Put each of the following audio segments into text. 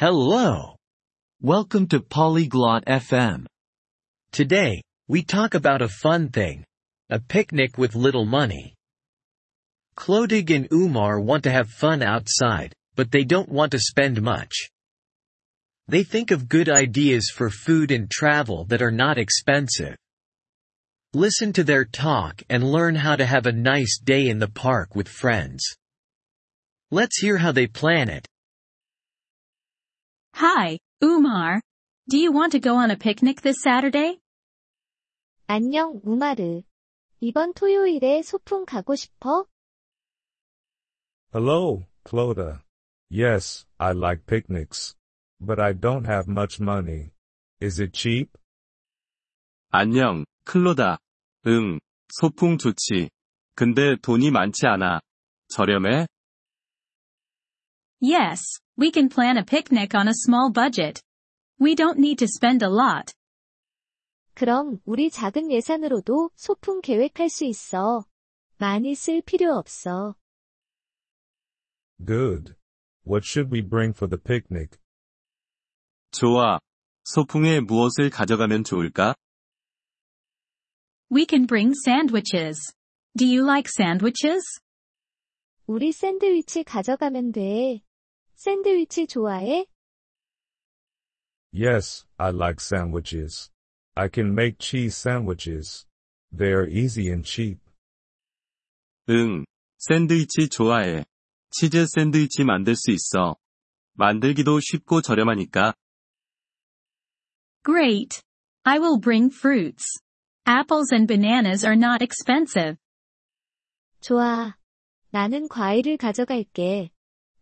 Hello. Welcome to Polyglot FM. Today, we talk about a fun thing. A picnic with little money. Clodagh and Umar want to have fun outside, but they don't want to spend much. They think of good ideas for food and travel that are not expensive. Listen to their talk and learn how to have a nice day in the park with friends. Let's hear how they plan it. Hi, Umar. Do you want to go on a picnic this Saturday? 안녕, 우마르. 이번 토요일에 소풍 가고 싶어? Hello, Clodagh. Yes, I like picnics. But I don't have much money. Is it cheap? 안녕, 클로다. 응, 소풍 좋지. 근데 돈이 많지 않아. 저렴해? Yes, we can plan a picnic on a small budget. We don't need to spend a lot. 그럼 우리 작은 예산으로도 소풍 계획할 수 있어. 많이 쓸 필요 없어. Good. What should we bring for the picnic? 좋아. 소풍에 무엇을 가져가면 좋을까? We can bring sandwiches. Do you like sandwiches? 우리 샌드위치 가져가면 돼. 샌드위치 좋아해? Yes, I like sandwiches. I can make cheese sandwiches. They are easy and cheap. 응, 샌드위치 좋아해. 치즈 샌드위치 만들 수 있어. 만들기도 쉽고 저렴하니까. Great. I will bring fruits. Apples and bananas are not expensive. 좋아. 나는 과일을 가져갈게.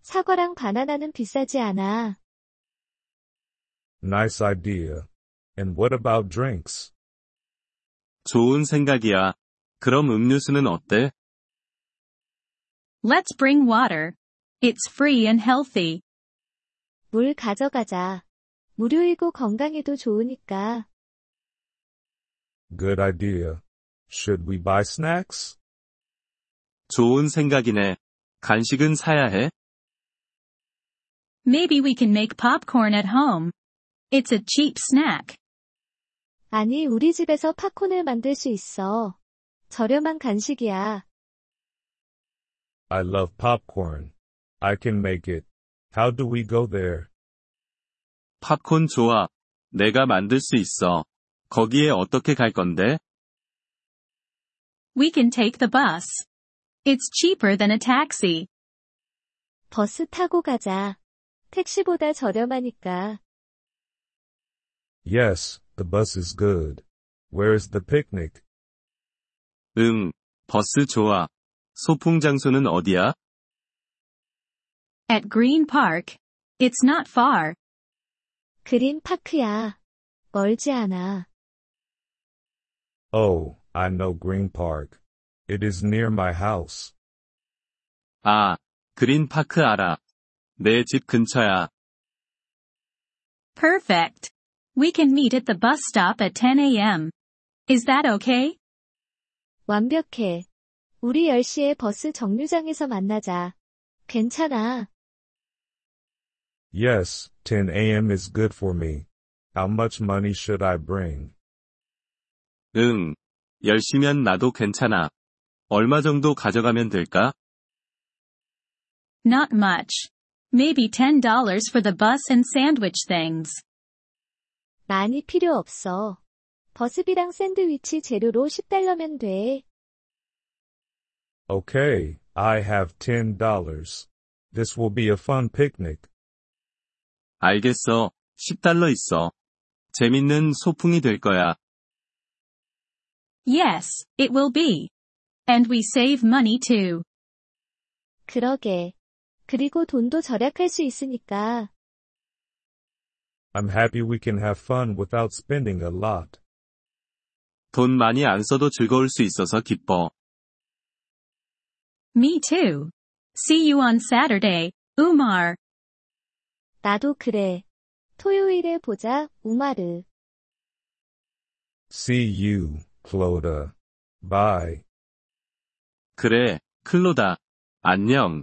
사과랑 바나나는 비싸지 않아. Nice idea. And what about drinks? 좋은 생각이야. 그럼 음료수는 어때? Let's bring water. It's free and healthy. 물 가져가자. 무료이고 건강에도 좋으니까. Good idea. Should we buy snacks? 좋은 생각이네. 간식은 사야 해? Maybe we can make popcorn at home. It's a cheap snack. 아니, 우리 집에서 팝콘을 만들 수 있어. 저렴한 간식이야. I love popcorn. I can make it. How do we go there? 팝콘 좋아. 내가 만들 수 있어. 거기에 어떻게 갈 건데? We can take the bus. It's cheaper than a taxi. 버스 타고 가자. 택시보다 저렴하니까. Yes, the bus is good. Where is the picnic? 응, 버스 좋아. 소풍 장소는 어디야? At Green Park. It's not far. 그린 파크야. 멀지 않아. Oh, I know Green Park. It is near my house. 아, 그린 파크 알아. 내 집 근처야. Perfect. We can meet at the bus stop at 10 a.m. Is that okay? 완벽해. 우리 10시에 버스 정류장에서 만나자. 괜찮아. Yes, 10 a.m. is good for me. How much money should I bring? 응. 10시면 나도 괜찮아. 얼마 정도 가져가면 될까? Not much. Maybe $10 for the bus and sandwich things. 많이 필요 없어. 버스비랑 샌드위치 재료로 10달러면 돼. Okay, I have $10. This will be a fun picnic. 알겠어. 10달러 있어. 재밌는 소풍이 될 거야. Yes, it will be. And we save money too. 그러게. 그리고 돈도 절약할 수 있으니까. I'm happy we can have fun without spending a lot. 돈 많이 안 써도 즐거울 수 있어서 기뻐. Me too. See you on Saturday, Umar. 나도 그래. 토요일에 보자, 우마르. See you, Clodagh. Bye. 그래, 클로다. 안녕.